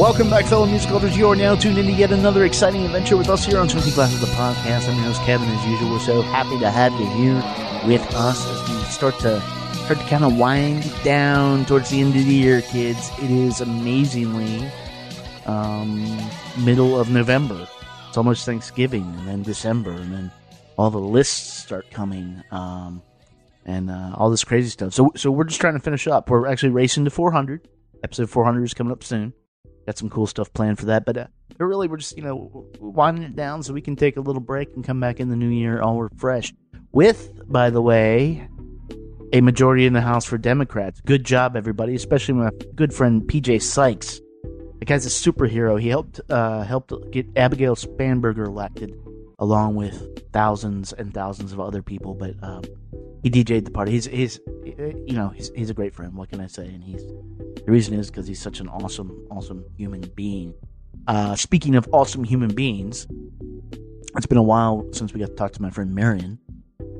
Welcome back, fellow music lovers. You are now tuned in to yet another exciting adventure with us here on Twenty Glasses, of the podcast. I'm your host, Kevin. As usual, we're so happy to have you here with us as we start to start to kind of wind down towards the end of the year, kids. It is amazingly um, middle of November. It's almost Thanksgiving, and then December, and then all the lists start coming, um, and uh, all this crazy stuff. So, so we're just trying to finish up. We're actually racing to 400. Episode 400 is coming up soon. Got some cool stuff planned for that, but, uh, really, we're just you know winding it down so we can take a little break and come back in the new year all refreshed. With, by the way, a majority in the House for Democrats. Good job, everybody, especially my good friend PJ Sykes. The guy's a superhero. He helped uh, helped get Abigail Spanberger elected, along with thousands and thousands of other people. But um, he DJ'd the party. He's he's you know he's he's a great friend. What can I say? And he's the reason is because he's such an awesome awesome human being. Uh, speaking of awesome human beings, it's been a while since we got to talk to my friend Marian,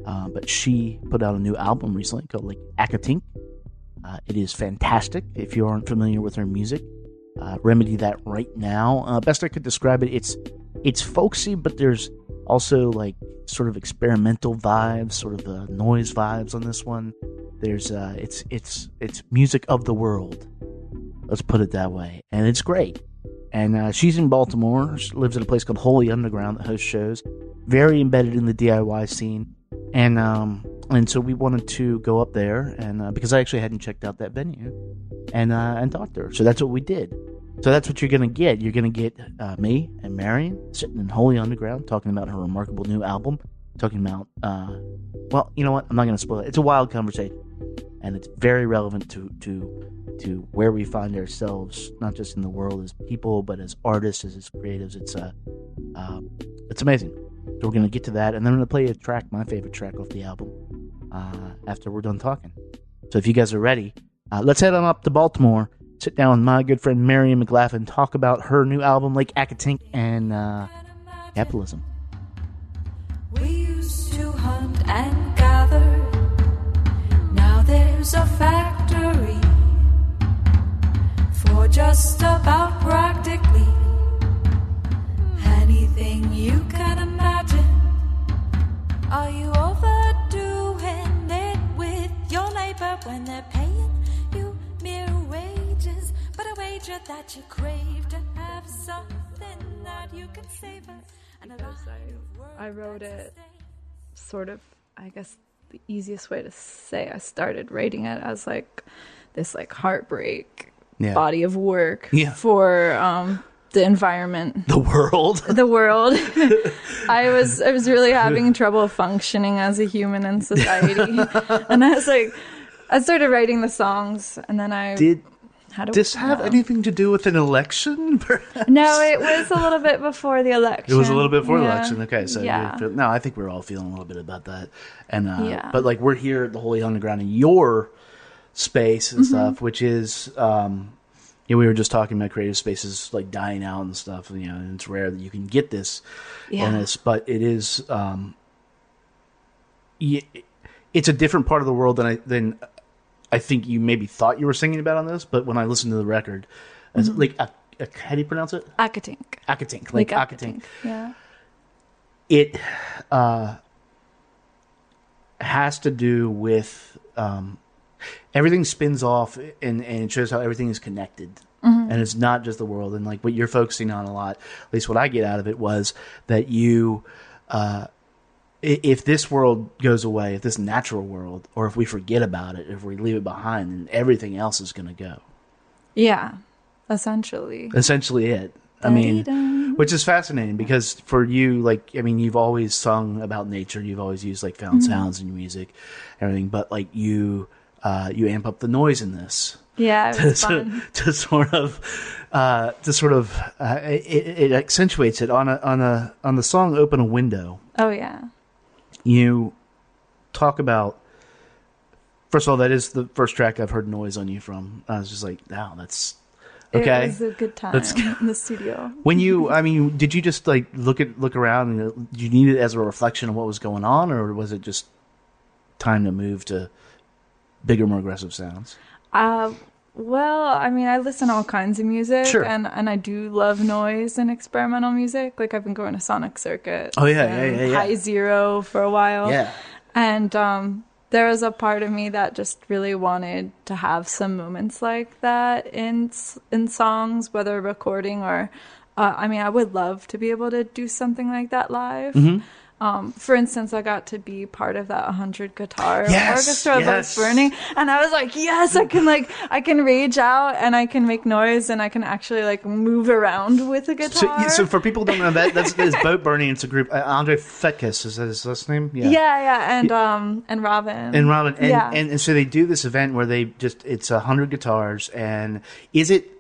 uh, but she put out a new album recently called like Accotink. Uh, it is fantastic. If you aren't familiar with her music, uh, remedy that right now. Uh, best I could describe it, it's it's folksy, but there's also like sort of experimental vibes, sort of the noise vibes on this one. There's uh, it's it's it's music of the world. Let's put it that way, and it's great. And uh, she's in Baltimore. She lives at a place called Holy Underground that hosts shows. Very embedded in the DIY scene, and um, and so we wanted to go up there, and uh, because I actually hadn't checked out that venue, and uh, and talk to her. So that's what we did. So that's what you're gonna get. You're gonna get uh, me and Marian sitting in Holy Underground talking about her remarkable new album. Talking about, uh, well, you know what? I'm not gonna spoil it. It's a wild conversation, and it's very relevant to to to where we find ourselves, not just in the world as people, but as artists, as, as creatives. It's uh, uh, it's amazing. So we're gonna get to that, and then I'm gonna play a track, my favorite track off the album, uh, after we're done talking. So if you guys are ready, uh, let's head on up to Baltimore. Sit down with my good friend Marian McLaughlin, talk about her new album, Lake Accotink, and uh, capitalism. We used to hunt and gather. Now there's a factory for just about practically anything you can imagine. Are you overdoing it with your neighbor when they're But a wager that you crave to have something that you can savor. And because line of work I, I wrote it sort of, I guess the easiest way to say I started writing it as like this like heartbreak Yeah. body of work Yeah. for um the environment The world. the world i was i was really having trouble functioning as a human in society and i was like i started writing the songs and then i Did had to this have anything to do with an election? perhaps? no it was a little bit before the election It was a little bit before the Yeah. election. Okay, so yeah feel, no, I think we're all feeling a little bit about that, and uh, Yeah. but like we're here at the Holy Underground in your space and Mm-hmm. stuff, which is um, you know, we were just talking about creative spaces like dying out and stuff. You know, and it's rare that you can get this, Yeah. and it's but it is um, it's a different part of the world than I than I think you maybe thought you were singing about on this. But when I listened to the record, Mm-hmm. like a, a, how do you pronounce it? accotink Accotink, like, Accotink. yeah It uh, has to do with um, everything spins off and, and it shows how everything is connected. And it's not just the world. And like what you're focusing on a lot, at least what I get out of it was that you, uh, if this world goes away, if this natural world, or if we forget about it, if we leave it behind, then everything else is going to go. yeah essentially essentially it. I mean, which is fascinating because for you, like, I mean, you've always sung about nature. You've always used like found sounds in your music, everything. But like you, uh, you amp up the noise in this Yeah, to, to, to sort of uh, to sort of uh, it, it accentuates it on a on a on the song "Open a Window." Oh yeah. You talk about first of all that is the first track I've heard noise on you from. I was just like, wow, that's okay. It was a good time Let's go. in the studio. When you, I mean, did you just like look at look around and uh, you need it as a reflection of what was going on, or was it just time to move to bigger, more aggressive sounds? Uh, well, I mean, I listen to all kinds of music, Sure. and and I do love noise and experimental music. Like I've been going to Sonic Circuit. Oh, yeah, and yeah, yeah, yeah. High Zero for a while. Yeah. And um, there was a part of me that just really wanted to have some moments like that in s- in songs, whether recording or. Uh, I mean, I would love to be able to do something like that live. Um, for instance, I got to be part of that 100 guitar Yes, orchestra yes. was burning, and I was like, yes, I can like I can rage out and I can make noise and I can actually like move around with a guitar. yeah, so for people who don't know that that's, that's boat burning. It's a group. Uh, Andre Fetkes is that his last name? yeah, yeah, and um and Robin and Robin, and, yeah. and, and so they do this event where they just it's a hundred guitars, and is it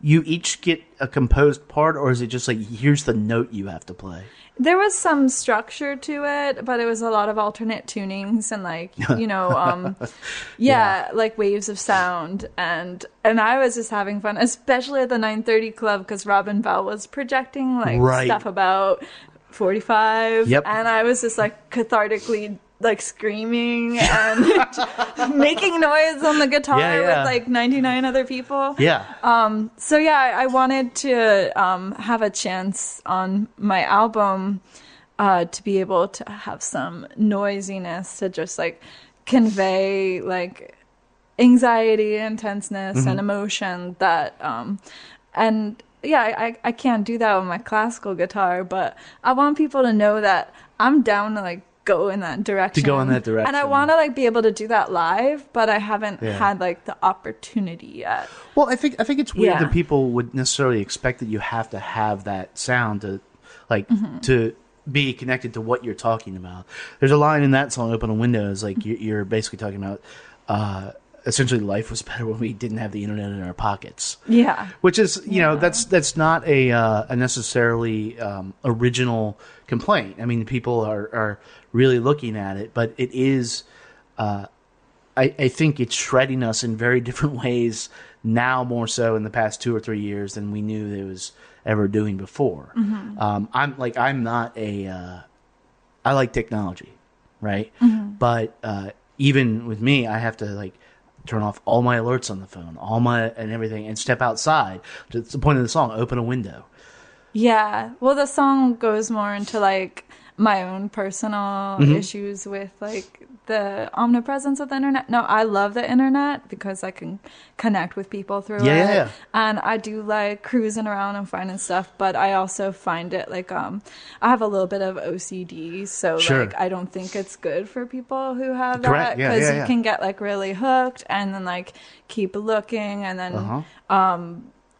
you each get a composed part, or is it just like here's the note you have to play? There was some structure to it, but it was a lot of alternate tunings and like you know, um, yeah, like waves of sound and and I was just having fun, especially at the 9:30 club because Robin Bell was projecting like Right. stuff about 45, Yep. and I was just like cathartically like screaming and making noise on the guitar Yeah, yeah. with like 99 other people. Yeah, Um, so yeah, I wanted to um, have a chance on my album uh, to be able to have some noisiness to just like convey like anxiety and tenseness and emotion that um, and yeah I, I- I can't do that with my classical guitar but i want people to know that i'm down to like go in that direction To go in that direction. and i want to like be able to do that live but i haven't Yeah. had like the opportunity yet Well, I think I think it's weird Yeah. that people would necessarily expect that you have to have that sound to, like, Mm-hmm. to be connected to what you're talking about. There's a line in that song, "Open a Window," is like you're, you're basically talking about. Uh, essentially, life was better when we didn't have the internet in our pockets. yeah Which is, you know, that's that's not a, uh, a necessarily um, original complaint. I mean, people are are really looking at it, but it is. Uh, I, I think it's shredding us in very different ways now, more so in the past two or three years than we knew it was ever doing before. Um, I'm like, I'm not a. Uh, I like technology, right? But uh, even with me, I have to like turn off all my alerts on the phone, all my and everything, and step outside. It's the point of the song. Open a window. Yeah. Well, the song goes more into like my own personal Mm-hmm. issues with like the omnipresence of the internet. No, I love the internet because I can connect with people through Yeah, it. yeah, yeah. And I do like cruising around and finding stuff, but I also find it like um I have a little bit of OCD, so Sure. like I don't think it's good for people who have Correct. that because you can get like really hooked and then like keep looking and then Uh-huh.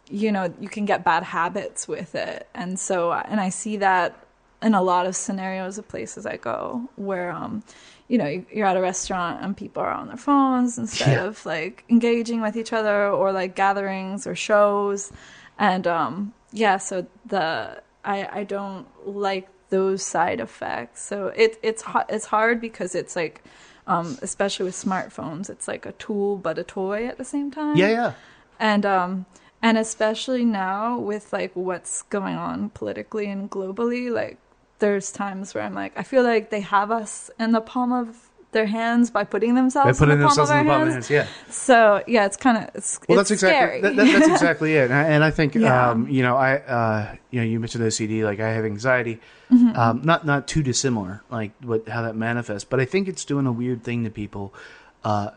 you know you can get bad habits with it and so and i see that in a lot of scenarios of places i go where um you know you- you're at a restaurant and people are on their phones instead Yeah. of like engaging with each other or like gatherings or shows and um yeah so the i i don't like those side effects so it it's it's hard because it's like um especially with smartphones it's like a tool but a toy at the same time Yeah, yeah. and um and especially now with like what's going on politically and globally like there's times where i'm like i feel like they have us in the palm of their hands by putting themselves By putting in the palm themselves of in our the palm of hands. their hands. Yeah. so yeah it's kind of it's, Well, it's that's exactly scary. that, that- that's exactly it, and I, and I think Yeah. um, you know I uh, you know you mentioned OCD, like I have anxiety, Mm-hmm. um, not not too dissimilar, like what how that manifests, but I think it's doing a weird thing to people. Uh,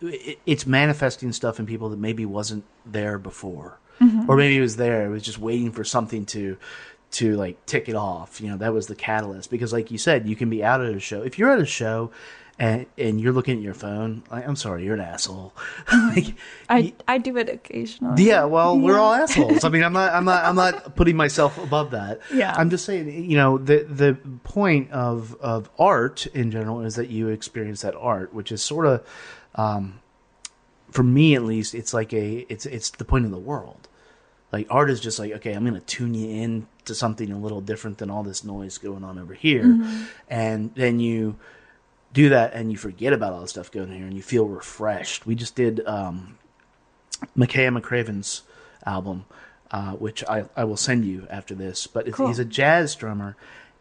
it, it's manifesting stuff in people that maybe wasn't there before, Mm-hmm. or maybe it was there, it was just waiting for something to to like tick it off. You know, that was the catalyst because, like you said, you can be out at a show. If you're at a show. And, and you're looking at your phone. Like, I'm sorry, you're an asshole. like, I, I do it occasionally yeah, well, we're all assholes. I mean, I'm not, I'm not, I'm not putting myself above that. Yeah. I'm just saying, you know, the the point of of art in general is that you experience that art, which is sort of, um, for me at least, it's like a it's it's the point of the world. Like art is just like okay, I'm gonna tune you in to something a little different than all this noise going on over here, and then you do that and you forget about all the stuff going on here and you feel refreshed. We just did um, Makaya McCraven's album, uh, which I, I will send you after this. But Cool. he's a jazz drummer,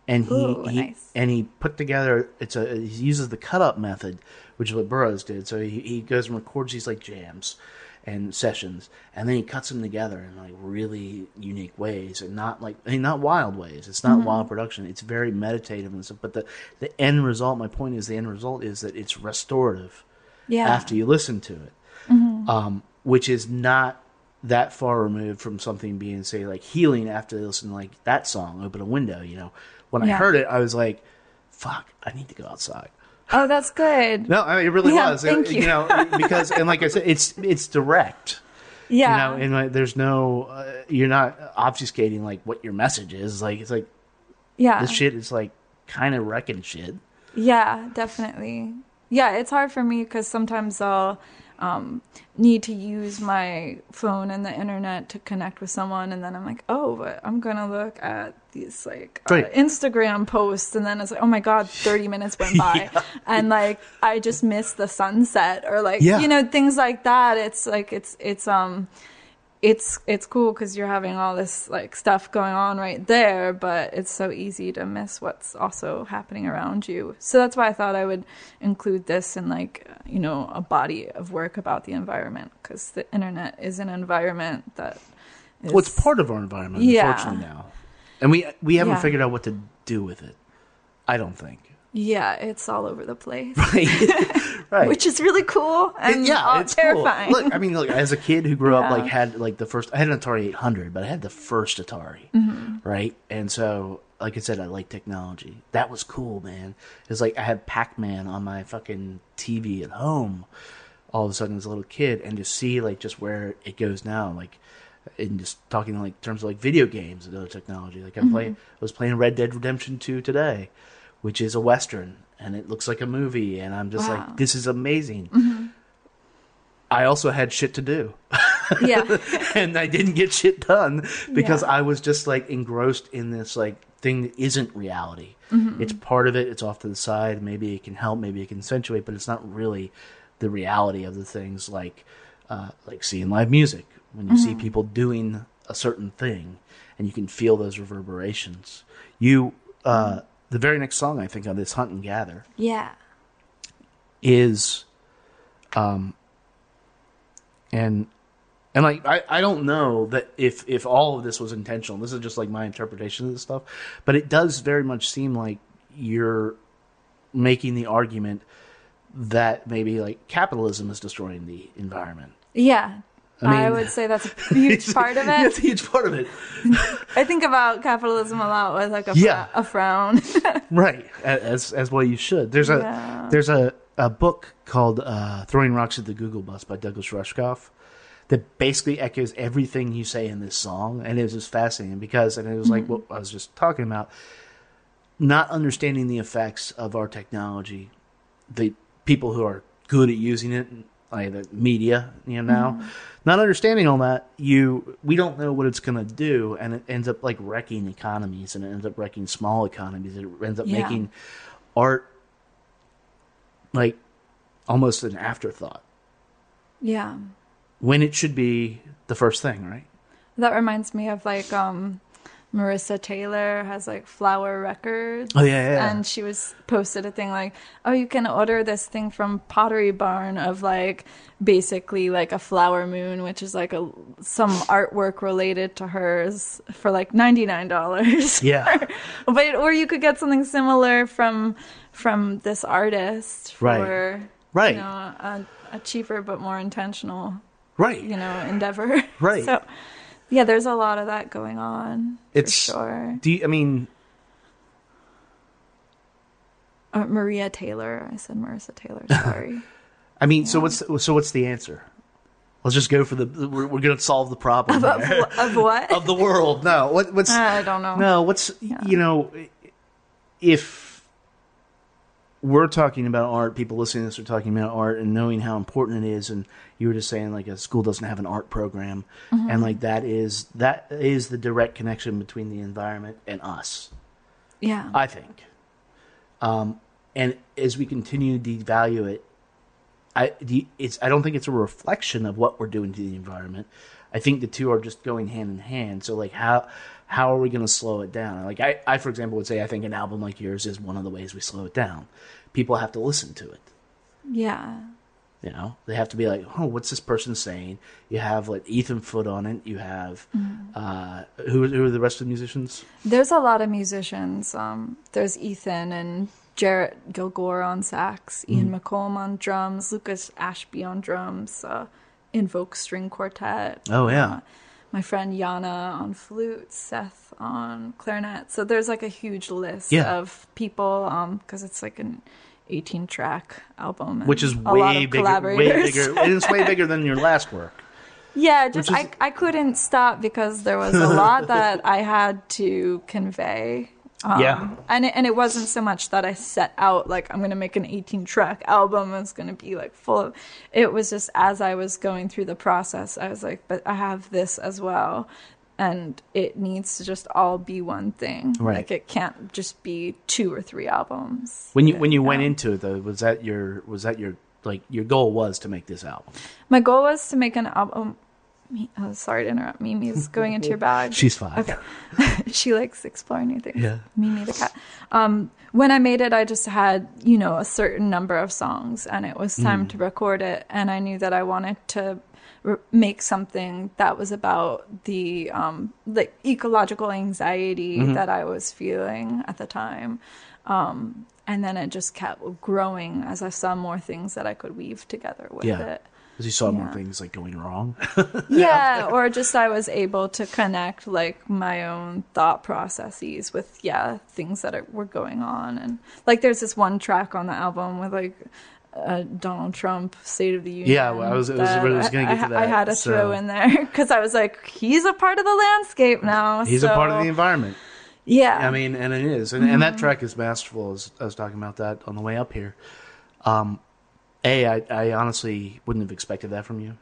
and he, Ooh, he nice. and he put together it's a he uses the cut up method, which is what Burroughs did. So he, he goes and records these like jams and sessions, and then he cuts them together in like really unique ways, and not like I mean, not wild ways. It's Mm-hmm. not wild production. It's very meditative and stuff. But the the end result, my point is, the end result is that it's restorative Yeah. after you listen to it, um, which is not that far removed from something being say like healing after they listen to like that song, "Open a Window." You know, when I heard it, I was like, "Fuck, I need to go outside." Oh, that's good. No, I mean, it really Yeah, was. thank It- you. know, because and like I said, it's it's direct. Yeah. You know, and like, there's no uh, you're not obfuscating like what your message is. Like it's like yeah. this shit is like kind of wrecking shit. Yeah, definitely. Yeah, it's hard for me because sometimes I'll um, need to use my phone and the internet to connect with someone, and then I'm like, oh, but I'm gonna look at these like uh, Right. Instagram posts, and then it's like, oh my god, 30 minutes went by, and like I just missed the sunset, or like Yeah. you know things like that. It's like it's it's um it's it's cool because you're having all this like stuff going on right there, but it's so easy to miss what's also happening around you. So that's why I thought I would include this in like you know a body of work about the environment because the internet is an environment that is Well, it's part of our environment, Yeah. unfortunately now, and we we haven't Yeah. figured out what to do with it. I don't think. Yeah, it's all over the place, right. right. which is really cool and yeah, uh, it's terrifying. Cool. Look, I mean, look, as a kid who grew up, like, had like the first, I had an Atari 800, but I had the first Atari, Mm-hmm. right? And so, like I said, I like technology. That was cool, man. It's like I had Pac Man on my fucking TV at home all of a sudden as a little kid, and to see like just where it goes now, like. In just talking like terms of like video games and other technology, like I'm Mm-hmm. playing, I was playing Red Dead Redemption 2 today, which is a western, and it looks like a movie, and I'm just Wow. like, this is amazing. I also had shit to do. yeah, and I didn't get shit done because Yeah. I was just like engrossed in this like thing that isn't reality. Mm-hmm. It's part of it, it's off to the side, maybe it can help, maybe it can accentuate, but it's not really the reality of the things like uh, like seeing live music when you Mm-hmm. see people doing a certain thing and you can feel those reverberations. You uh, the very next song I think on this Hunt and Gather yeah, is um and and like I, I don't know that if if all of this was intentional this is just like my interpretation of this stuff but it does very much seem like you're making the argument that maybe like capitalism is destroying the environment yeah. I, mean- would say that's a huge part of it. That's a huge part of it I think about capitalism a lot with like a, Yeah. a frown. right as as well you should there's a Yeah. there's a a book called uh throwing rocks at the google bus by douglas rushkoff that basically echoes everything you say in this song and it was just fascinating because and it was like what i was just talking about not understanding the effects of our technology the people who are good at using it like the media you know now not understanding all that you we don't know what it's going to do and it ends up like wrecking economies and it ends up wrecking small economies it ends up Yeah. making art like almost an afterthought yeah. when it should be the first thing right That reminds me of like um Marissa Taylor has like Flower Records. Oh, yeah, yeah. And she was posted a thing like, "Oh, you can order this thing from Pottery Barn of like basically like a flower moon, which is like a some artwork related to hers for like $99." yeah but or you could get something similar from from this artist for Right. Right. you know, a, a cheaper but more intentional right you know endeavor Right. so yeah there's a lot of that going on it's sure. do you, i mean uh, maria taylor i said marissa taylor sorry. I mean so what's so what's the answer? Let's just go for the we're, we're gonna solve the problem of, here. of what? Of the world. No what, what's i don't know. No, what's you know, if we're talking about art. People listening to this are talking about art and knowing how important it is. And you were just saying like a school doesn't have an art program, and like that is that is the direct connection between the environment and us. Yeah. I think. Um, and as we continue to devalue it, I the, it's I don't think it's a reflection of what we're doing to the environment. I think the two are just going hand in hand. So like how how are we going to slow it down? Like I, I for example would say I think an album like yours is one of the ways we slow it down. People have to listen to it. yeah. You know, they have to be like, "Oh, what's this person saying?" You have like Ethan Foote on it. You have uh, who, who are the rest of the musicians? There's a lot of musicians. Um, there's Ethan and Jarrett Gilgore on sax, Ian Mm-hmm. McComb on drums, Lucas Ashby on drums, uh, Invoke String Quartet. Oh, yeah. uh, my friend Yana on flute, Seth on clarinet. So there's like a huge list Yeah. of people because it's like an 18 track album, and Which is way bigger, way bigger, and it's way bigger than your last work. Yeah, just is- I I couldn't stop because there was a lot that I had to convey. Um, Yeah. and it, and it wasn't so much that I set out like I'm gonna make an 18 track album. It's gonna be like full of. It was just as I was going through the process, I was like, but I have this as well, and it needs to just all be one thing. Right. Like it can't just be two or three albums. When you when you went into it though, was that your was that your like your goal was to make this album? My goal was to make an album. Me, oh, sorry to interrupt. Mimi's going into your bag. She's fine. Okay. she likes exploring new things. Yeah. Mimi the cat. Um, when I made it, I just had, you know, a certain number of songs and it was Mm. time to record it. And I knew that I wanted to re- make something that was about the, um, like ecological anxiety Mm-hmm. that I was feeling at the time. Um, and then it just kept growing as I saw more things that I could weave together with Yeah. it. Because you saw more things like going wrong. yeah or just i was able to connect like my own thought processes with yeah things that are, were going on and like there's this one track on the album with like uh, Donald Trump State of the Union. Yeah, well, I was- I was- was gonna I- get to I, I had to so- throw in there because I was like, he's a part of the landscape now. He's a part of the environment. Yeah, I mean, and it is, and, and that track is masterful. I was, I was talking about that on the way up here. Um, a, I, I honestly wouldn't have expected that from you.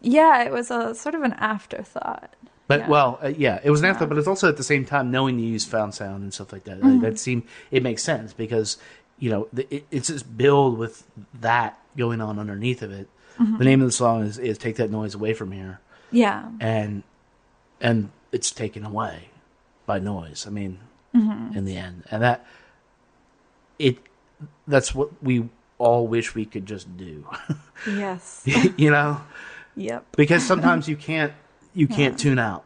yeah, it was a sort of an afterthought. But Yeah. well, uh, yeah, it was an after, but it's also at the same time knowing you use found sound and stuff like that. Mm-hmm. Like, that seemed it makes sense because you know the, it, it's just build with that going on underneath of it. Mm-hmm. The name of the song is, is "Take That Noise Away from Here," Yeah, and and it's taken away by noise. I mean, Mm-hmm. in the end, and that it that's what we all wish we could just do, yes, you know, yep, because sometimes you can't you can't tune out.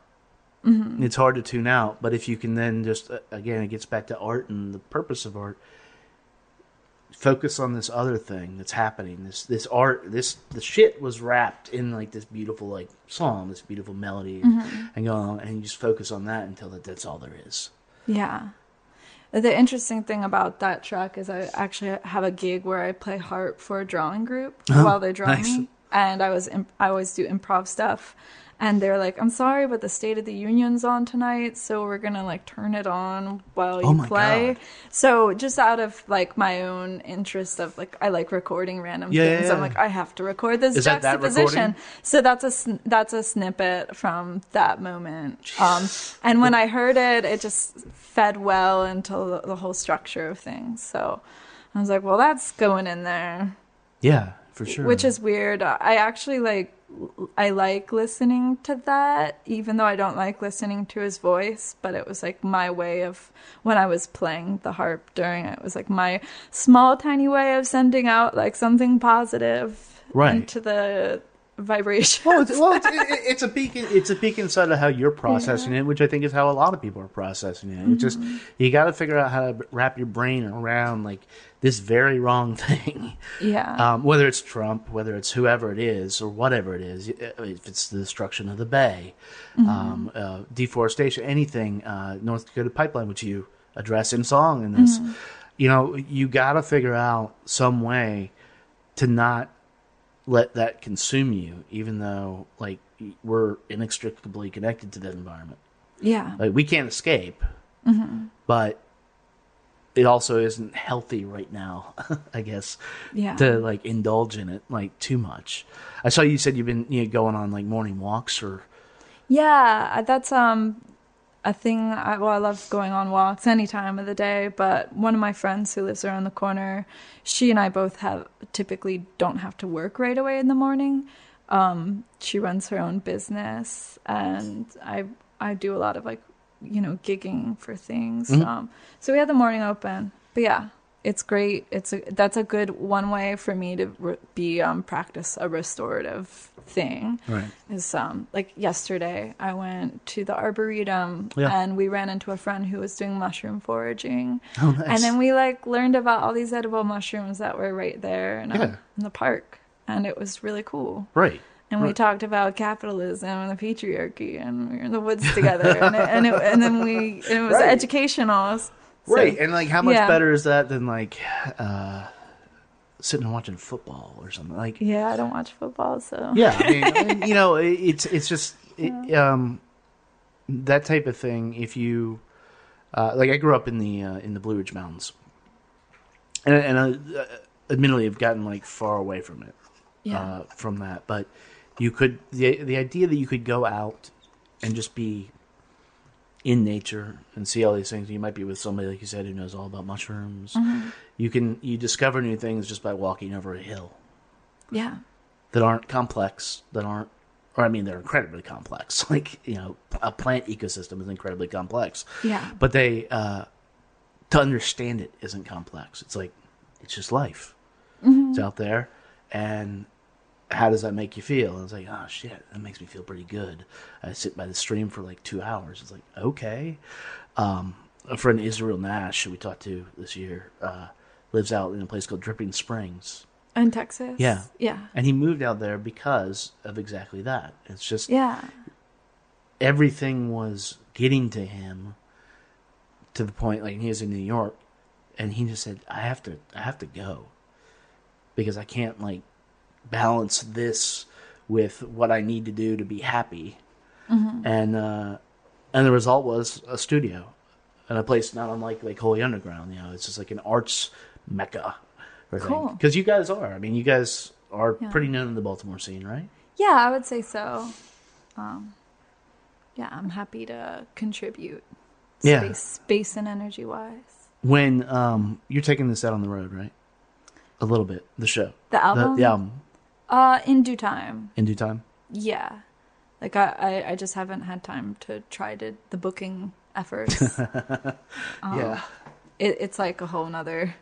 It's hard to tune out, but if you can then just uh, again, it gets back to art and the purpose of art. Focus on this other thing that's happening. This this art, this the shit was wrapped in like this beautiful like song, this beautiful melody, and go on, and you just focus on that until that that's all there is. Yeah. The interesting thing about that track is I actually have a gig where I play harp for a drawing group oh, while they draw nice. me, and I was imp- I always do improv stuff, and they're like, "I'm sorry, but the State of the Union's on tonight, so we're gonna like turn it on while you Oh my play." God. So just out of like my own interest of like I like recording random Yeah, yeah, things, I'm like I have to record this Is that that juxtaposition. So that's a that's a snippet from that moment. Um, and when I heard it, it just fed well into the, the whole structure of things. So I was like, well, that's going in there, Yeah, for sure. which is weird. I actually like I like listening to that, even though I don't like listening to his voice. But it was like my way of when I was playing the harp during it. It was like my small, tiny way of sending out like something positive Right. into the vibration. well, it's, well, it's, it, it's a peek. It's a peek inside of how you're processing it, which I think is how a lot of people are processing it. It's just you got to figure out how to wrap your brain around like this very wrong thing. Yeah. Um, whether it's Trump, whether it's whoever it is, or whatever it is, if it's the destruction of the bay, um, uh, deforestation, anything, uh, North Dakota pipeline, which you address in song in this, you know, you got to figure out some way to not let that consume you, even though like we're inextricably connected to that environment. yeah. Like we can't escape, but it also isn't healthy right now, I guess. Yeah. To like indulge in it like too much. I saw you said you've been you know, going on like morning walks or Yeah, that's um a thing. I, well, I love going on walks any time of the day. But one of my friends who lives around the corner, she and I both have typically don't have to work right away in the morning. Um, she runs her own business, and I I do a lot of like you know gigging for things. Um, so we had the morning open. But yeah, it's great. It's a that's a good one way for me to re- be um practice a restorative thing Right. is um like yesterday I went to the arboretum Yeah. and we ran into a friend who was doing mushroom foraging. Oh, nice. And then we like learned about all these edible mushrooms that were right there in, uh, Yeah. in the park and it was really cool. Right. And we Right. talked about capitalism and the patriarchy and we were in the woods together and it, and, it, and then we and it was Right. educational. So- Right. And like how much yeah. better is that than like uh sitting and watching football or something? Like Yeah, I don't watch football so yeah, I mean, I mean, you know, it, it's it's just it, um that type of thing. If you uh, like, I grew up in the uh, in the Blue Ridge Mountains, and and uh, admittedly, I've gotten like far away from it Yeah. uh, from that. But you could the the idea that you could go out and just be in nature and see all these things. You might be with somebody like you said who knows all about mushrooms. Mm-hmm. You can you discover new things just by walking over a hill yeah. that aren't complex, that aren't, or I mean, they're incredibly complex. Like you know, a plant ecosystem is incredibly complex, Yeah. but they uh, to understand it isn't complex. It's like it's just life. It's out there, and how does that make you feel? And it's like, oh shit, that makes me feel pretty good. I sit by the stream for like two hours. It's like okay. Um, a friend Israel Nash, who we talked to this year, uh, lives out in a place called Dripping Springs. In Texas. Yeah. Yeah. And he moved out there because of exactly that. It's just Yeah. everything was getting to him to the point like he was in New York and he just said, I have to I have to go. Because I can't like balance this with what I need to do to be happy. And uh and the result was a studio and a place not unlike like Holy Underground, you know, it's just like an arts mecca. Cool. Because you guys are. I mean, you guys are Yeah. pretty known in the Baltimore scene, right? Yeah, I would say so. Um, yeah, I'm happy to contribute. Yeah. Space, space and energy wise. When um, you're taking this out on the road, right? A little bit. The show, The album? the, album, Uh, in due time. in due time. Yeah. Like I, I, I just haven't had time to try to the booking efforts. yeah, it, it's like a whole nother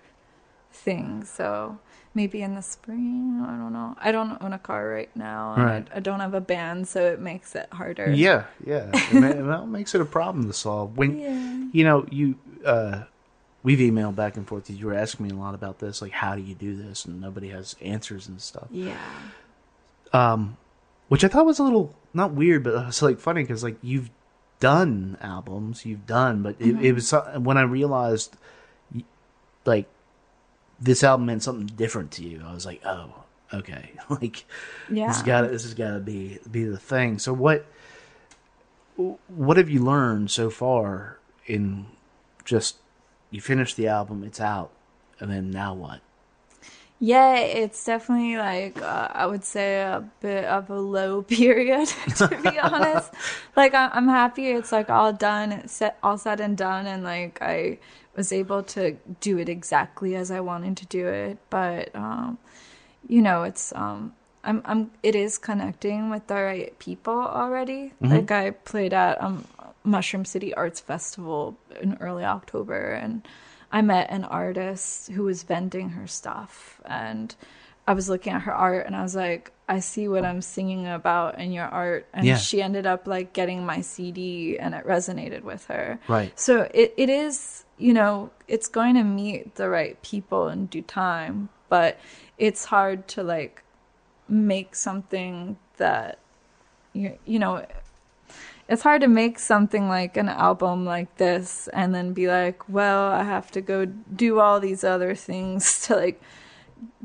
thing. So maybe in the spring. I don't know. I don't own a car right now. Right. I, I don't have a band, so it makes it harder. yeah, yeah. It ma- it makes it a problem to solve. When Yeah. you know you, uh, we've emailed back and forth. You were asking me a lot about this, like how do you do this, and nobody has answers and stuff. Yeah. um, which I thought was a little not weird, but it was like funny because like you've done albums, you've done, but it, Mm-hmm. it was when I realized like this album meant something different to you. I was like, oh, okay, like Yeah. this has got this has got to be be the thing. So what what have you learned so far in just you finished the album, it's out, and then now what? Yeah, it's definitely like uh, I would say a bit of a low period to be honest. Like I- I'm happy it's like all done, set, all said and done, and like I was able to do it exactly as I wanted to do it. But um, you know, it's um, I'm I'm it is connecting with the right people already. Like I played at um Mushroom City Arts Festival in early October and I met an artist who was vending her stuff and I was looking at her art and I was like, I see what I'm singing about in your art. And Yeah. she ended up like getting my CD and it resonated with her. Right. So it, it is, you know, it's going to meet the right people in due time, but it's hard to like make something that you you know it's hard to make something like an album like this and then be like well i have to go do all these other things to like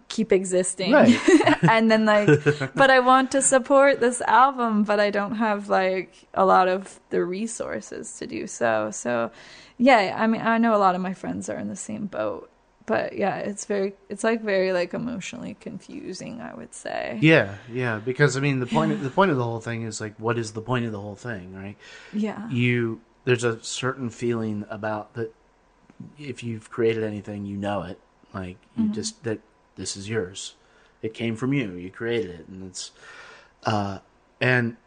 keep existing. Right. and then like but I want to support this album, but I don't have like a lot of the resources to do so. So yeah, I mean I know a lot of my friends are in the same boat. But yeah, it's very it's like very like emotionally confusing, I would say. Yeah, yeah. Because I mean, the point the point of the whole thing is like, what is the point of the whole thing, right? Yeah. You there's a certain feeling about that. If you've created anything, you know it. Like you Mm-hmm. just that this is yours. It came from you. You created it, and it's uh, and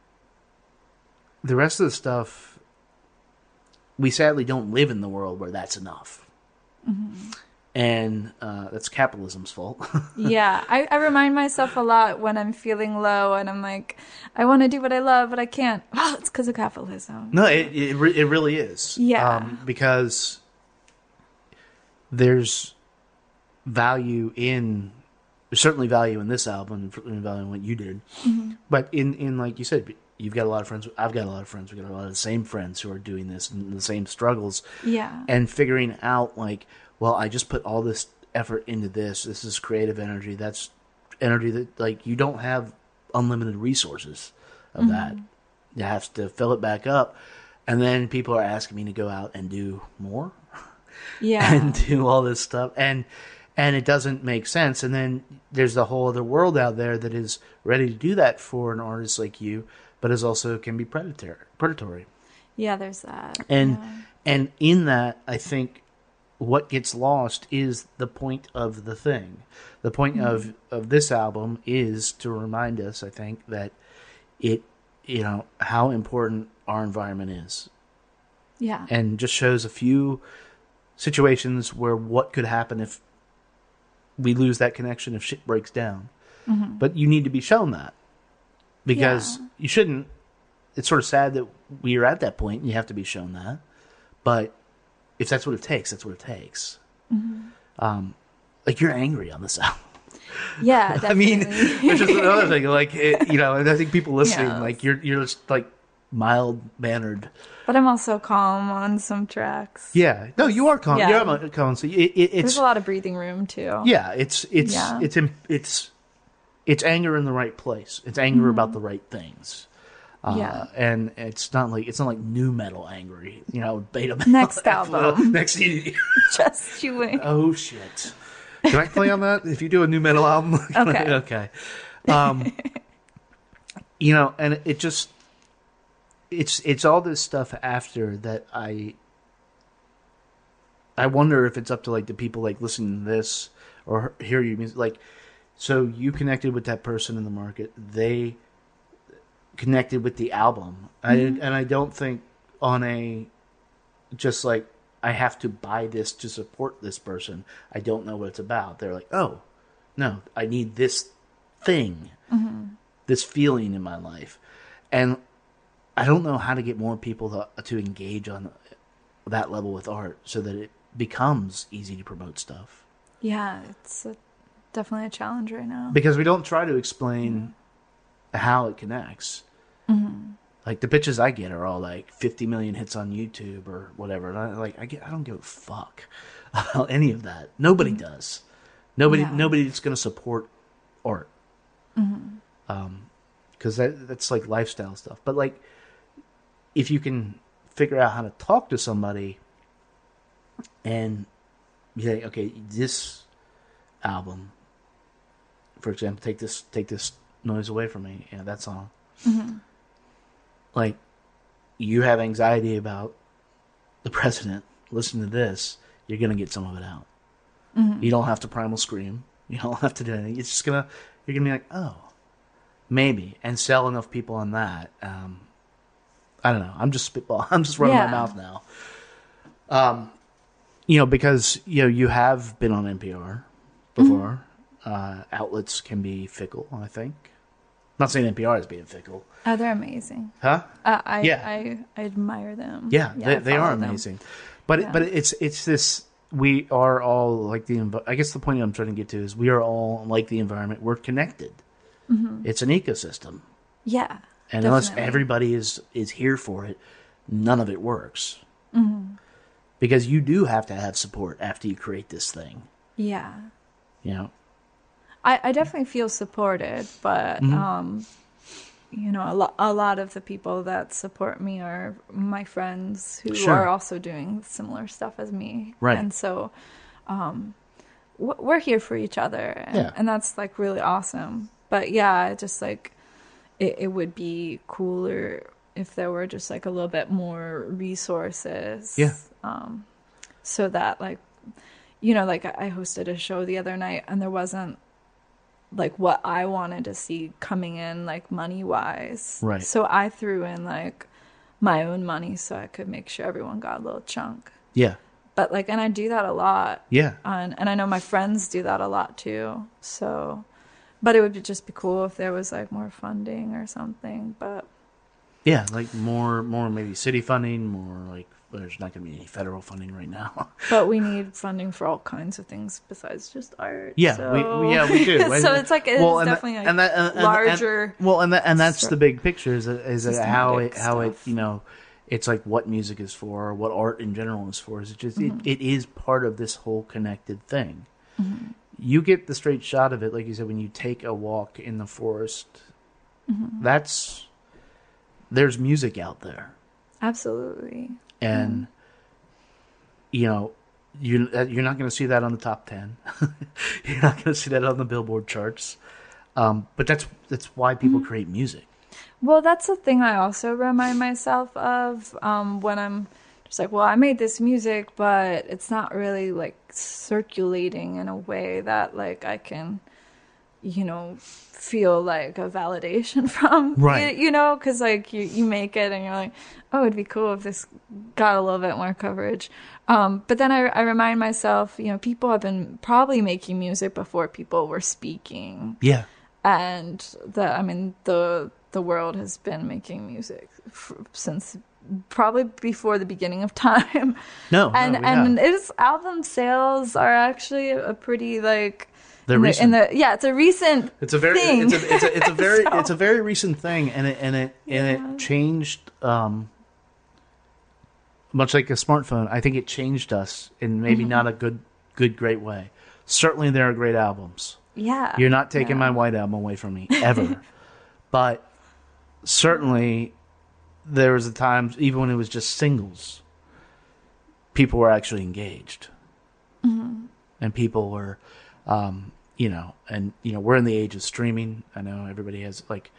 the rest of the stuff. We sadly don't live in the world where that's enough. Mm-hmm. And uh, that's capitalism's fault. yeah, I, I remind myself a lot when I'm feeling low and I'm like, I want to do what I love, but I can't. Well, it's because of capitalism. No, it it, re- it really is. Yeah. um, because there's value in there's certainly value in this album, and value in what you did. Mm-hmm. But in in like you said, you've got a lot of friends. I've got a lot of friends. We got a lot of the same friends who are doing this and the same struggles. Yeah. and figuring out like, well, I just put all this effort into this. This is creative energy. That's energy that like you don't have unlimited resources of mm-hmm. that. You have to fill it back up. And then people are asking me to go out and do more Yeah. and do all this stuff and and it doesn't make sense and then there's the whole other world out there that is ready to do that for an artist like you but is also can be predatory predatory yeah, there's that. and Yeah. and in that i think what gets lost is the point of the thing. The point of mm-hmm. of this album is to remind us i think that it you know how important our environment is. Yeah. and just shows a few situations where what could happen if we lose that connection if shit breaks down. Mm-hmm. But you need to be shown that because Yeah. you shouldn't. It's sort of sad that we are at that point and you have to be shown that. But if that's what it takes that's what it takes um like you're angry on this album yeah, I mean, definitely. which is another thing. Like, it, you know, and I think people listening, Yes. like, you're you're just like mild mannered. but I'm also calm on some tracks. Yeah, no, you are calm. Yeah. You're calm. So it, it, it's There's a lot of breathing room too. yeah, it's it's Yeah. it's it's it's anger in the right place. It's anger about the right things. Uh. Yeah. and it's not like it's not like new metal angry, you know. Beta metal. Next album. next CD. Just chewing. Oh shit! Can I play on that? If you do a new metal album, Okay. okay. Um, you know, and it just it's it's all this stuff after that. I I wonder if it's up to like the people like listening to this or hear you music. Like, so you connected with that person in the market. They connected with the album, I, mm-hmm. and I don't think on a just like I have to buy this to support this person. I don't know what it's about. They're like, oh, no, I need this thing, mm-hmm. this feeling in my life, and I don't know how to get more people to to engage on that level with art so that it becomes easy to promote stuff. Yeah, it's a, definitely a challenge right now. Because we don't try to explain mm-hmm. How it connects. Mm-hmm. Like the pitches I get are all like 50 million hits on YouTube or whatever. And I like I get I don't give a fuck about any of that. Nobody mm-hmm. does. Nobody Yeah. nobody that's going to support art. Mm-hmm. Um cuz that that's like lifestyle stuff. But like if you can figure out how to talk to somebody and be like, okay, this album for example, take this take this noise away from me. Yeah, that song. Like, you have anxiety about the president. Listen to this. You're gonna get some of it out. You don't have to primal scream. You don't have to do anything. It's just gonna. You're gonna be like, oh, maybe, and sell enough people on that. Um, I don't know. I'm just spitball. I'm just running Yeah. my mouth now. Um, you know, because you know you have been on NPR before. Uh, outlets can be fickle. I think. Not saying NPR is being fickle, Oh, they're amazing. huh? Uh, I, Yeah. I I admire them. Yeah, I they, they are follow them. amazing. But it, Yeah. but it's it's this. We are all like the. I guess the point I'm trying to get to is we are all like the environment. We're connected. It's an ecosystem, Yeah. and unless everybody is is here for it, none of it works. Because you do have to have support after you create this thing. Yeah. You know. I, I definitely feel supported, but Mm-hmm. um, you know, a lot a lot of the people that support me are my friends who Sure. are also doing similar stuff as me, Right. And so, um, w- we're here for each other, and, Yeah. and that's like really awesome. But yeah, just like it, it would be cooler if there were just like a little bit more resources, Yeah. Um, so that like you know, like I hosted a show the other night and there wasn't like what I wanted to see coming in like money wise. Right. So I threw in like my own money so I could make sure everyone got a little chunk. Yeah. But like and I do that a lot. Yeah. And and I know my friends do that a lot too. So but it would be, just be cool if there was like more funding or something. But Yeah, like more, more maybe city funding, more like there's not going to be any federal funding right now. but we need funding for all kinds of things besides just art. Yeah, so. we, yeah we do. so it's like it's and that- definitely like and that- and- and- and- larger. well, and that, and that's the big picture is is how it how it you know it's like what music is for, or what art in general is for. Is it just Mm-hmm. it, it is part of this whole connected thing. You get the straight shot of it, like you said, when you take a walk in the forest. Mm-hmm. That's there's music out there. Absolutely. And you know you you're not going to see that on the top 10 you're not going to see that on the billboard charts. Um, but that's that's why people Mm-hmm. create music. Well, that's the thing I also remind myself of um, when I'm just like, well, I made this music, but it's not really like circulating in a way that like I can, you know, feel like a validation from. Right. You, you know, because like you, you make it and you're like, oh, it'd be cool if this got a little bit more coverage. Um, but then I, I remind myself, you know, people have been probably making music before people were speaking yeah and the I mean the the world has been making music f- since probably before the beginning of time. no no, and we and its album sales are actually a pretty like They're in the, recent. in the yeah it's a recent it's a very thing. it's a, it's a, it's a very So- it's a very recent thing and it and it and it changed um much like a smartphone i think it changed us in maybe Mm-hmm. not a good good great way certainly there are great albums yeah You're not taking yeah. my white album away from me ever. but certainly there was a time even when it was just singles, people were actually engaged. Mm-hmm. And people were um, you know, and you know, we're in the age of streaming. I know everybody has like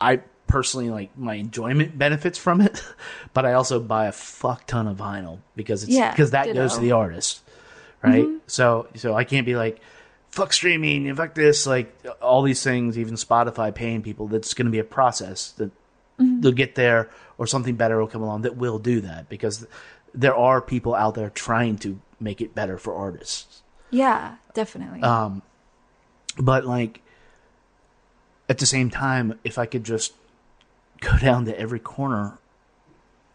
I personally like my enjoyment benefits from it, but I also buy a fuck ton of vinyl because it's Yeah, because that goes to the artist, right? Mm-hmm. So so I can't be like fuck streaming and fuck this like all these things. Even Spotify paying people. That's going to be a process that Mm-hmm. they'll get there or something better will come along that will do that because there are people out there trying to make it better for artists yeah definitely. Um, but like at the same time if i could just go down to every corner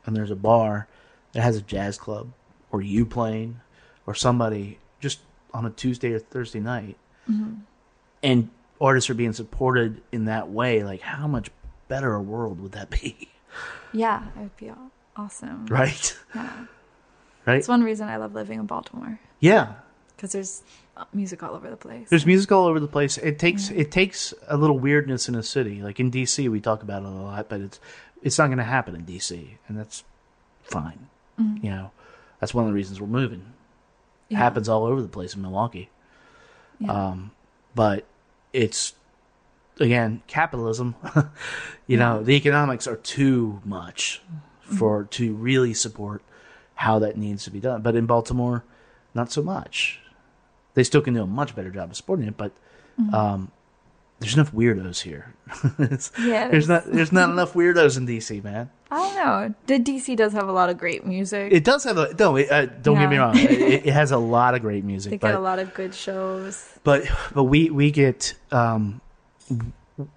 and there's a bar that has a jazz club or you playing or somebody just on a tuesday or thursday night and artists are being supported in that way like how much better a world would that be? Yeah it would be awesome. Right? Yeah. Right? It's one reason I love living in Baltimore. Yeah because there's uh, music all over the place There's music all over the place. It takes it takes a little weirdness in a city. Like in DC, we talk about it a lot, but it's it's not going to happen in DC, and that's fine. You know, that's one of the reasons we're moving. It happens all over the place in Milwaukee, yeah. um, but it's again capitalism. you know, the economics are too much for to really support how that needs to be done. But in Baltimore, not so much. They still can do a much better job of supporting it, but um, there's enough weirdos here. Yeah, there's not there's not enough weirdos in DC, man. I don't know. The DC does have a lot of great music. It does have a no. It, uh, don't get me wrong. It, it has a lot of great music, they but get a lot of good shows. but but we we get um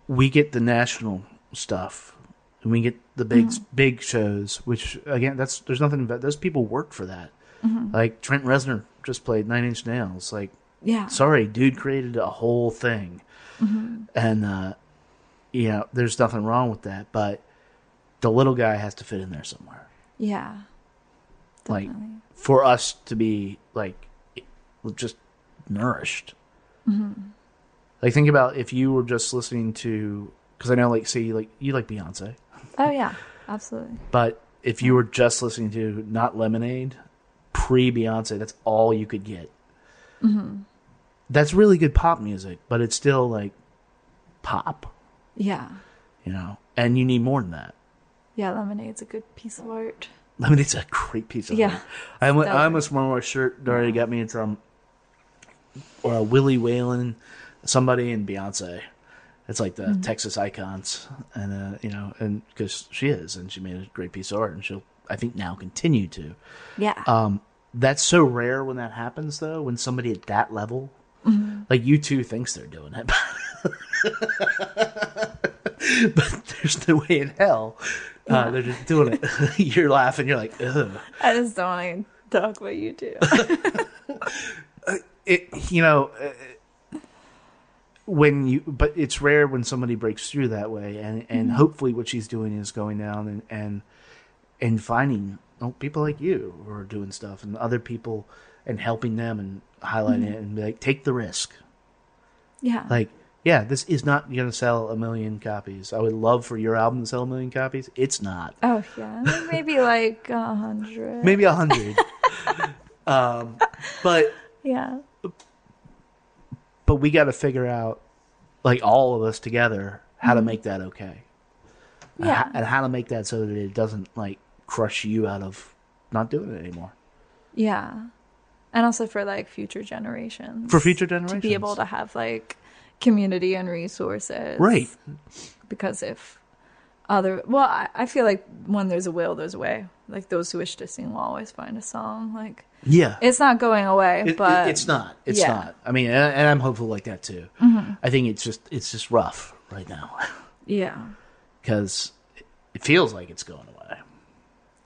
we get the national stuff and we get the big Mm-hmm. big shows which again that's there's nothing about those people work for that Mm-hmm. like trent reznor just played nine inch nails. Like Yeah. sorry dude created a whole thing. And uh you know there's nothing wrong with that but the little guy has to fit in there somewhere. Yeah. like for us to be like just nourished. Like think about if you were just listening to because I know like say like you like Beyonce, Oh yeah, absolutely. but if you were just listening to not Lemonade pre Beyonce, that's all you could get. That's really good pop music, but it's still like pop, Yeah, you know, and you need more than that. yeah. Lemonade's a good piece of art. Lemonade's a great piece of Yeah. art. I almost, I almost wore a shirt that already got me into um, uh, Willie Nelson, somebody, and Beyonce. It's like the Mm-hmm. Texas icons, and uh, you know, and because she is, and she made a great piece of art, and she'll, I think, now continue to. Yeah, Um, that's so rare when that happens, though. When somebody at that level, Mm-hmm. like U2, thinks they're doing it, but there's no way in hell uh, they're just doing it. you're laughing. You're like, ugh. I just don't want to talk about U2. it you know uh, when you but it's rare when somebody breaks through that way and and hopefully what she's doing is going down and and and finding oh, people like you who are doing stuff and other people and helping them and highlighting it and be like take the risk. Yeah, like yeah this is not going to sell a million copies. I would love for your album to sell a million copies. It's not. Oh yeah, maybe like a hundred. maybe a hundred. Um but Yeah, but we got to figure out like all of us together how to make that okay. Yeah. and how to make that so that it doesn't like crush you out of not doing it anymore yeah, and also for like future generations. for future generations. to be able to have like community and resources. right Because if other, well, I, I feel like when there's a will, there's a way. Like those who wish to sing will always find a song. Like yeah it's not going away, It- it- but it's not it's yeah. not i mean and, and i'm hopeful like that too mm-hmm. i think it's just it's just rough right now Yeah, because it feels like it's going away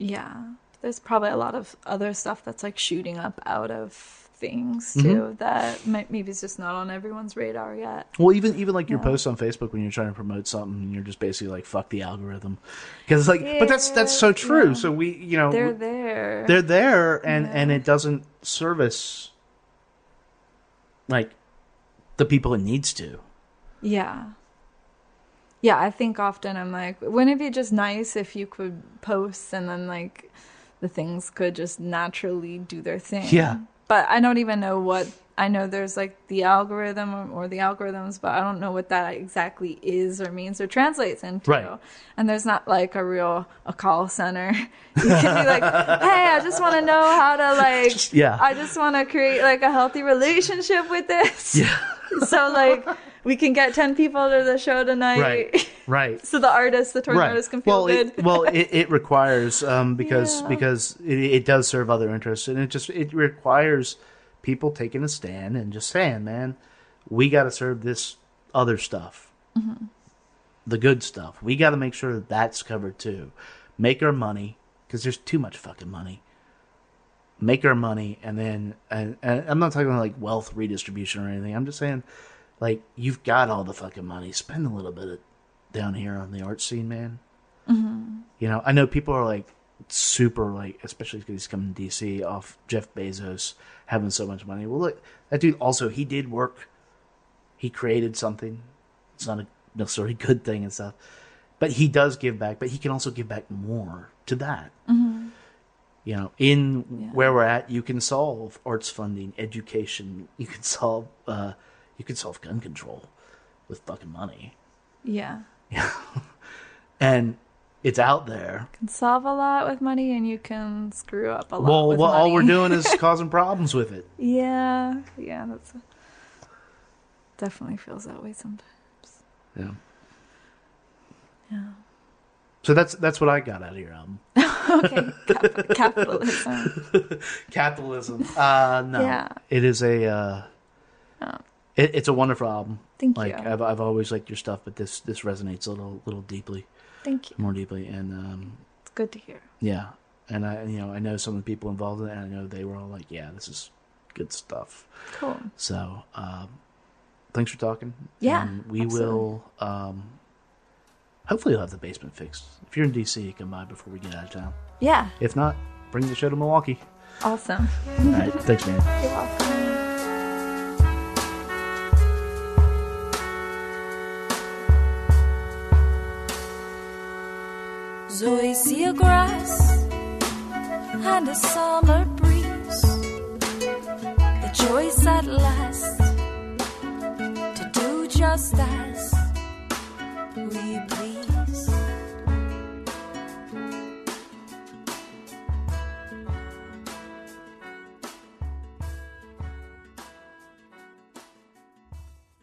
yeah. There's probably a lot of other stuff that's like shooting up out of things too Mm-hmm. that might, maybe it's just not on everyone's radar yet. Well, even even like your Yeah. posts on Facebook when you're trying to promote something, and you're just basically like "fuck the algorithm," because it's like, but that's that's so true. Yeah. So we, you know, They're there. they're there, and and it doesn't service like the people it needs to. Yeah. Yeah, I think often I'm like, wouldn't it be just nice if you could post and then like the things could just naturally do their thing? Yeah. But I don't even know what I know there's like the algorithm or, the algorithms, but I don't know what that exactly is or means or translates into. Right. And there's not like a real a call center. You can be like, hey, I just want to know how to like Yeah. I just want to create like a healthy relationship with this. Yeah, so like we can get 10 people to the show tonight right, right. so the artist the touring Right. artist can feel well, good it, well, it, it requires um, because Yeah. because it, it does serve other interests, and it just it requires people taking a stand and just saying, "Man, we got to serve this other stuff, Mm-hmm. the good stuff. We got to make sure that that's covered too. Make our money because there's too much fucking money. Make our money, and then and, and I'm not talking about like wealth redistribution or anything. I'm just saying, like you've got all the fucking money. Spend a little bit of down here on the art scene, man. You know, I know people are like super like, especially because he's coming to DC off Jeff Bezos having so much money. Well, look, that dude also he did work. He created something. It's not a necessarily good thing and stuff, but he does give back. But he can also give back more to that. You know, in Yeah. where we're at, you can solve arts funding, education. You can solve, uh, you can solve gun control with fucking money, yeah Yeah. and it's out there. You can solve a lot with money and you can screw up a lot Well, well all we're doing is causing problems with it. yeah yeah that's definitely feels that way sometimes Yeah. yeah So that's that's what I got out of your album. okay Cap- capitalism Capitalism. Uh, no, Yeah. it is a. Uh, Oh. It, it's a wonderful album. Thank like, you. I've I've always liked your stuff, but this this resonates a little little deeply, thank you more deeply, and um, it's good to hear yeah, and I you know I know some of the people involved in it, and I know they were all like, yeah, this is good stuff. cool So, um, thanks for talking. Yeah, and we absolutely. will. Um, hopefully, you'll have the basement fixed. If you're in DC, come by before we get out of town. yeah If not, bring the show to Milwaukee. awesome All right, thanks, man. you're welcome Zoe see a grass and a summer breeze. The choice at last to do just as we please.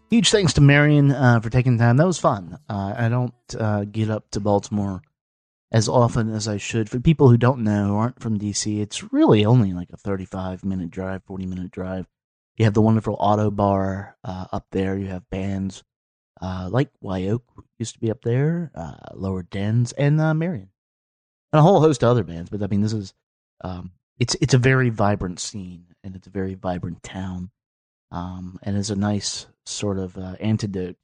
Huge thanks to Marian uh, for taking time. That was fun. Uh, I don't uh, get up to Baltimore as often as I should. For people who don't know, aren't from DC, it's really only like a 35 minute drive, 40 minute drive. You have the wonderful Ottobar uh, up there. You have bands uh, like Wye Oak used to be up there, uh, Lower Dens, and uh, Marian, and a whole host of other bands. But I mean, this is um, it's it's a very vibrant scene, and it's a very vibrant town, um, and it's a nice sort of uh, antidote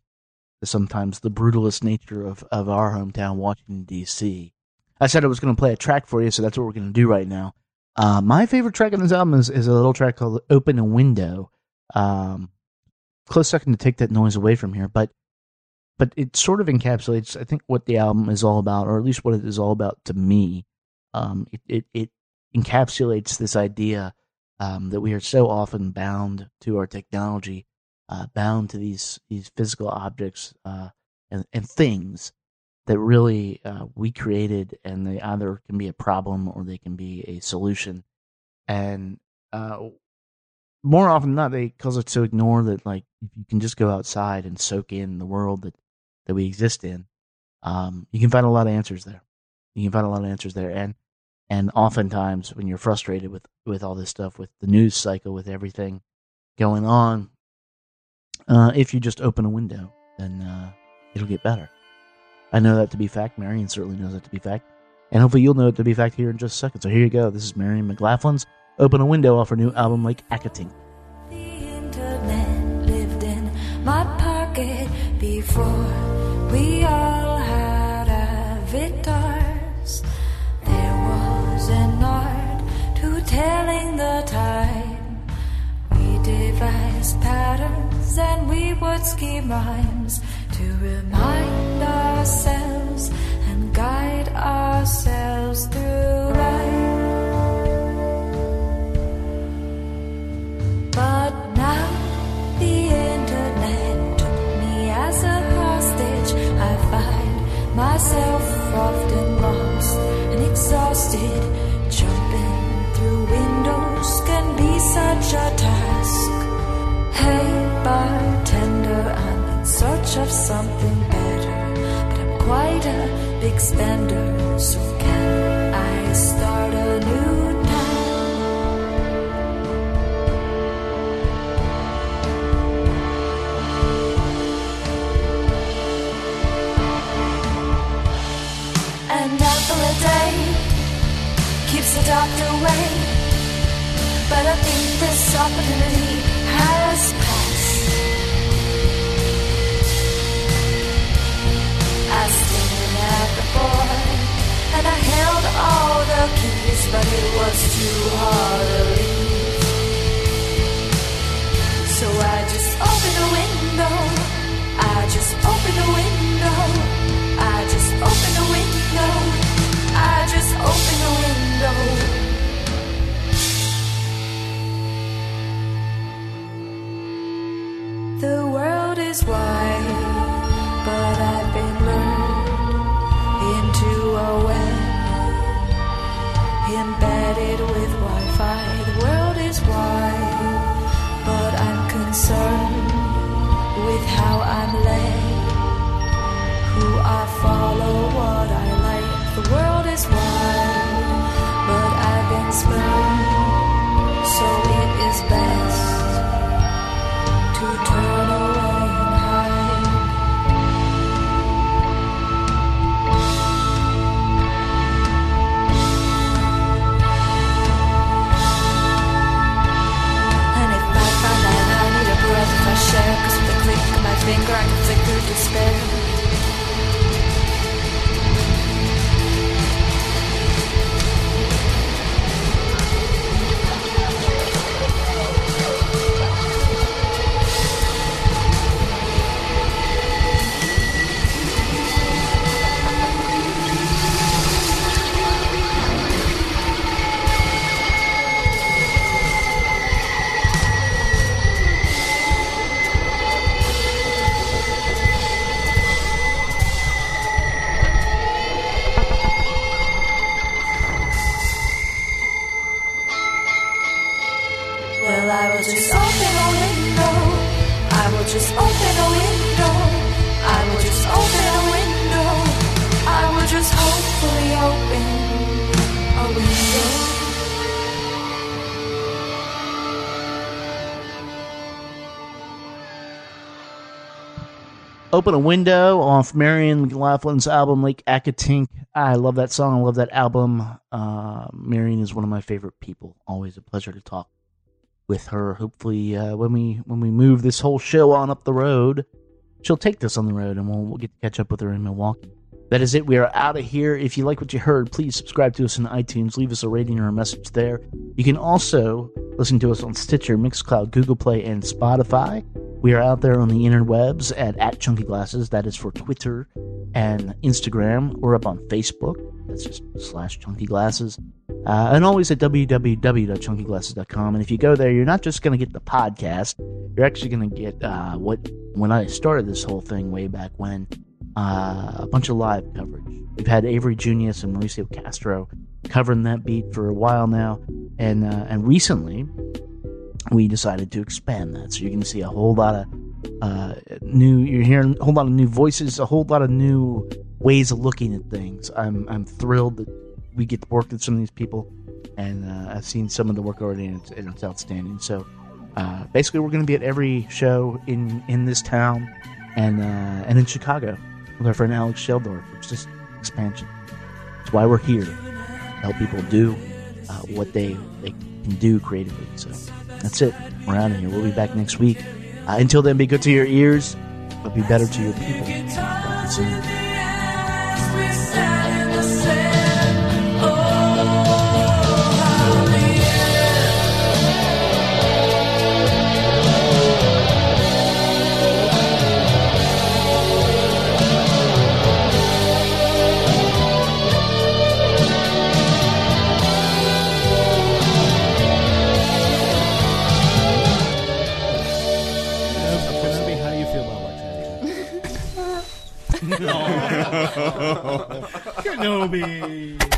to sometimes the brutalist nature of, of our hometown, Washington D.C. I said I was going to play a track for you, so that's what we're going to do right now. Uh, my favorite track on this album is, is a little track called "Open a Window." Um, close second to take that noise away from here, but but it sort of encapsulates, I think, what the album is all about, or at least what it is all about to me. Um, it, it, it encapsulates this idea um, that we are so often bound to our technology, uh, bound to these these physical objects uh, and, and things that really uh, we created, and they either can be a problem or they can be a solution. And uh, more often than not, they cause us to ignore that. Like, if you can just go outside and soak in the world that that we exist in, um, you can find a lot of answers there. You can find a lot of answers there, and and oftentimes when you're frustrated with with all this stuff, with the news cycle, with everything going on, uh, if you just open a window, then uh, it'll get better. I know that to be fact. Marian certainly knows that to be fact, and hopefully you'll know it to be fact here in just a second. So here you go. This is Marian McLaughlin's "Open a Window" off her new album, Lake Accotink. The internet lived in my pocket before we all had avatars. There was an art to telling the time. We devised patterns and we would scheme rhymes to remind ourselves and guide ourselves through life. But now the internet took me as a hostage. I find myself often lost and exhausted. Jumping through windows can be such a task. Hey, in search of something better. But I'm quite a big spender, so can I start a new keeps the doctor away. But I think this opportunity has passed. The and I held all the keys, but it was too hard to leave. So I just opened the window. I just opened the window. I just opened the window. I just opened the window. The world is wide, follow, what I like. The world is wide, but I've been spurned, Open a Window off Marian McLaughlin's album Lake Accotink. I love that song. I love that album. Uh, Marion is one of my favorite people. Always a pleasure to talk with her. Hopefully, uh, when we when we move this whole show on up the road, she'll take this on the road, and we'll, we'll get to catch up with her in Milwaukee. That is it. We are out of here. If you like what you heard, please subscribe to us on iTunes. Leave us a rating or a message there. You can also listen to us on Stitcher, Mixcloud, Google Play, and Spotify. We are out there on the interwebs at, at Chunky Glasses. That is for Twitter and Instagram. We're up on Facebook. That's just slash Chunky Glasses. Uh, and always at www.chunkyglasses.com. And if you go there, you're not just going to get the podcast. You're actually going to get uh, what when I started this whole thing way back when, uh, a bunch of live coverage. We've had Avery Junius and Mauricio Castro covering that beat for a while now, and uh, and recently we decided to expand that. So you're going to see a whole lot of uh, new. You're hearing a whole lot of new voices, a whole lot of new ways of looking at things. I'm I'm thrilled that we get to work with some of these people, and uh, I've seen some of the work already, and it's, and it's outstanding. So uh, basically, we're going to be at every show in in this town, and uh, and in Chicago with our friend Alex Sheldorf. It's just expansion. That's why we're here. Help people do uh, what they they can do creatively. So that's it. We're out of here. We'll be back next week. Uh, until then, be good to your ears, but be better to your people. Kenobi.